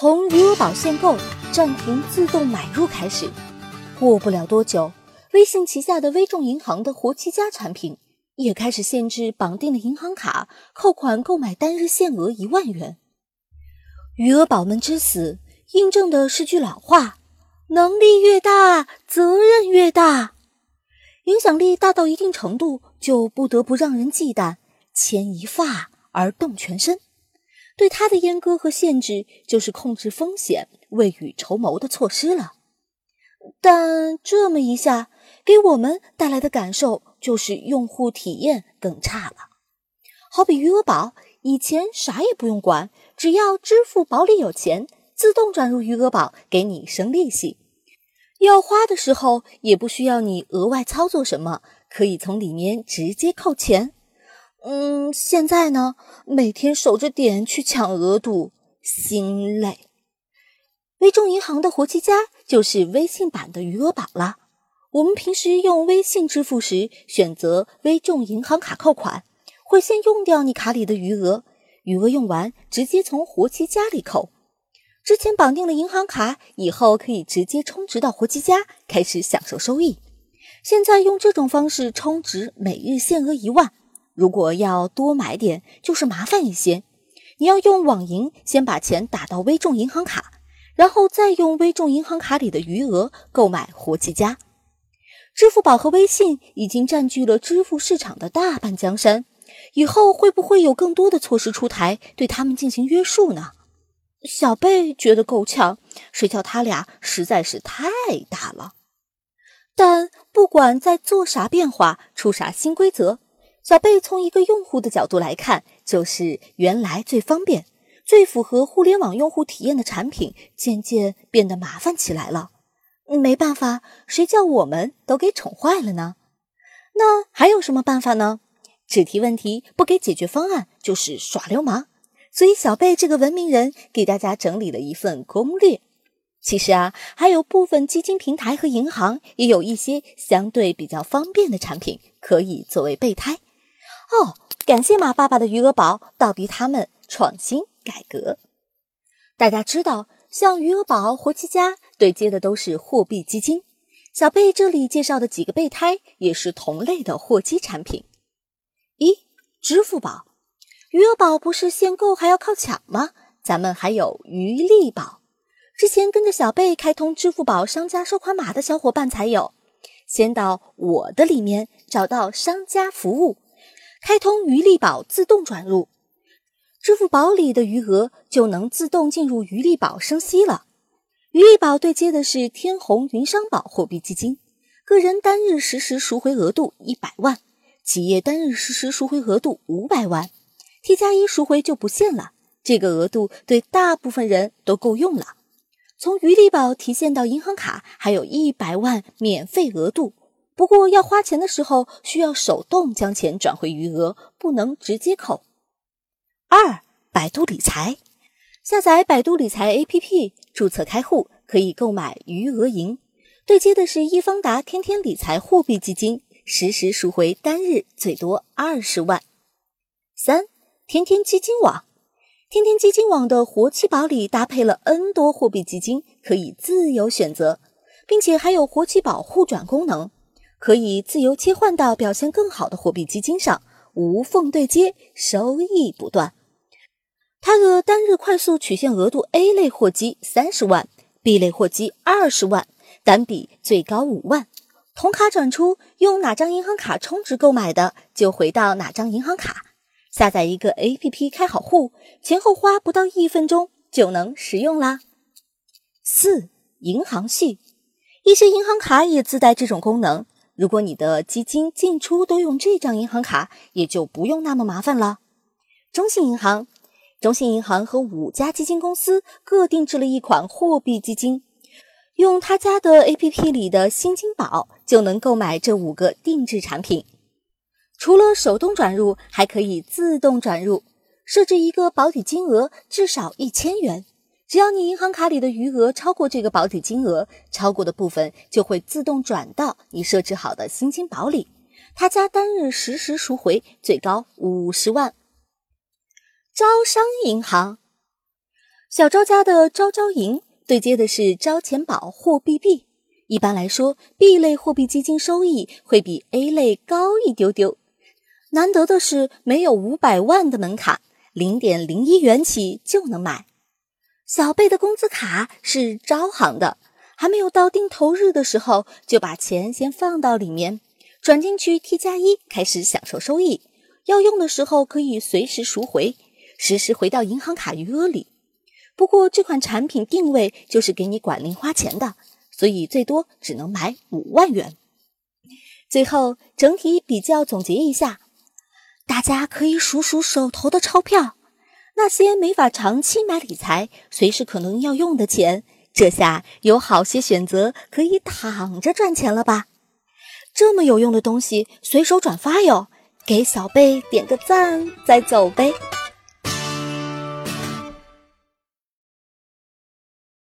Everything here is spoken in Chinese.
从余额宝限购暂停自动买入开始，过不了多久，微信旗下的微众银行的活期家产品也开始限制绑定的银行卡扣款购买单日限额一万元。余额宝们之死，印证的是句老话：能力越大，责任越大。影响力大到一定程度，就不得不让人忌惮，牵一发而动全身。对它的阉割和限制，就是控制风险、未雨绸缪的措施了。但这么一下，给我们带来的感受就是用户体验更差了。好比余额宝，以前啥也不用管，只要支付宝里有钱，自动转入余额宝给你生利息。要花的时候也不需要你额外操作什么，可以从里面直接扣钱。嗯，现在呢，每天守着点去抢额度，心累。微众银行的活期加就是微信版的余额宝了。我们平时用微信支付时，选择微众银行卡扣款，会先用掉你卡里的余额，余额用完直接从活期加里扣。之前绑定了银行卡，以后可以直接充值到活期加，开始享受收益。现在用这种方式充值，每日限额一万。如果要多买点，就是麻烦一些。你要用网银先把钱打到微众银行卡，然后再用微众银行卡里的余额购买活期加。支付宝和微信已经占据了支付市场的大半江山，以后会不会有更多的措施出台，对他们进行约束呢？小贝觉得够呛，谁叫他俩实在是太大了。但不管在做啥变化，出啥新规则，小贝从一个用户的角度来看，就是原来最方便、最符合互联网用户体验的产品，渐渐变得麻烦起来了。没办法，谁叫我们都给宠坏了呢？那还有什么办法呢？只提问题不给解决方案，就是耍流氓。所以，小贝这个文明人给大家整理了一份攻略。其实啊，还有部分基金平台和银行也有一些相对比较方便的产品可以作为备胎。哦，感谢马爸爸的余额宝倒逼他们创新改革。大家知道，像余额宝、活期家对接的都是货币基金。小贝这里介绍的几个备胎也是同类的货基产品。一，支付宝。余额宝不是限购还要靠抢吗？咱们还有余利宝。之前跟着小贝开通支付宝商家收款码的小伙伴才有。先到我的里面找到商家服务，开通余利宝自动转入，支付宝里的余额就能自动进入余利宝生息了。余利宝对接的是天弘云商宝货币基金，个人单日实时赎回额度一百万，企业单日实时赎回额度五百万。T 加一赎回就不限了，这个额度对大部分人都够用了。从余利宝提现到银行卡，还有一百万免费额度。不过要花钱的时候，需要手动将钱转回余额，不能直接扣。二，百度理财，下载百度理财 APP，注册开户，可以购买余额银，对接的是易方达天天理财货币基金，实时赎回单日最多二十万。三。天天基金网，天天基金网的活期宝里搭配了 N 多货币基金，可以自由选择，并且还有活期宝互转功能，可以自由切换到表现更好的货币基金上，无缝对接，收益不断。它的单日快速取现额度：A 类货基三十万，B 类货基二十万，单笔最高五万，同卡转出，用哪张银行卡充值购买的，就回到哪张银行卡。下载一个 APP，开好户，前后花不到一分钟就能使用啦。四银行系，一些银行卡也自带这种功能。如果你的基金进出都用这张银行卡，也就不用那么麻烦了。中信银行，中信银行和五家基金公司各定制了一款货币基金，用他家的 APP 里的新金宝就能购买这五个定制产品。除了手动转入，还可以自动转入。设置一个保底金额至少一千元，只要你银行卡里的余额超过这个保底金额，超过的部分就会自动转到你设置好的新金宝里。他家单日实时赎回最高五十万。招商银行，小昭家的招招银对接的是招钱宝货币币。一般来说，B 类货币基金收益会比 A 类高一丢丢。难得的是，没有五百万的门槛，零点零一元起就能买。小贝的工资卡是招行的，还没有到定投日的时候，就把钱先放到里面，转进去 T 加一，开始享受收益。要用的时候可以随时赎回，实时回到银行卡余额里。不过这款产品定位就是给你管零花钱的，所以最多只能买五万元。最后整体比较总结一下，大家可以数数手头的钞票，那些没法长期买理财、随时可能要用的钱，这下有好些选择可以躺着赚钱了吧？这么有用的东西，随手转发哟，给小贝点个赞再走呗。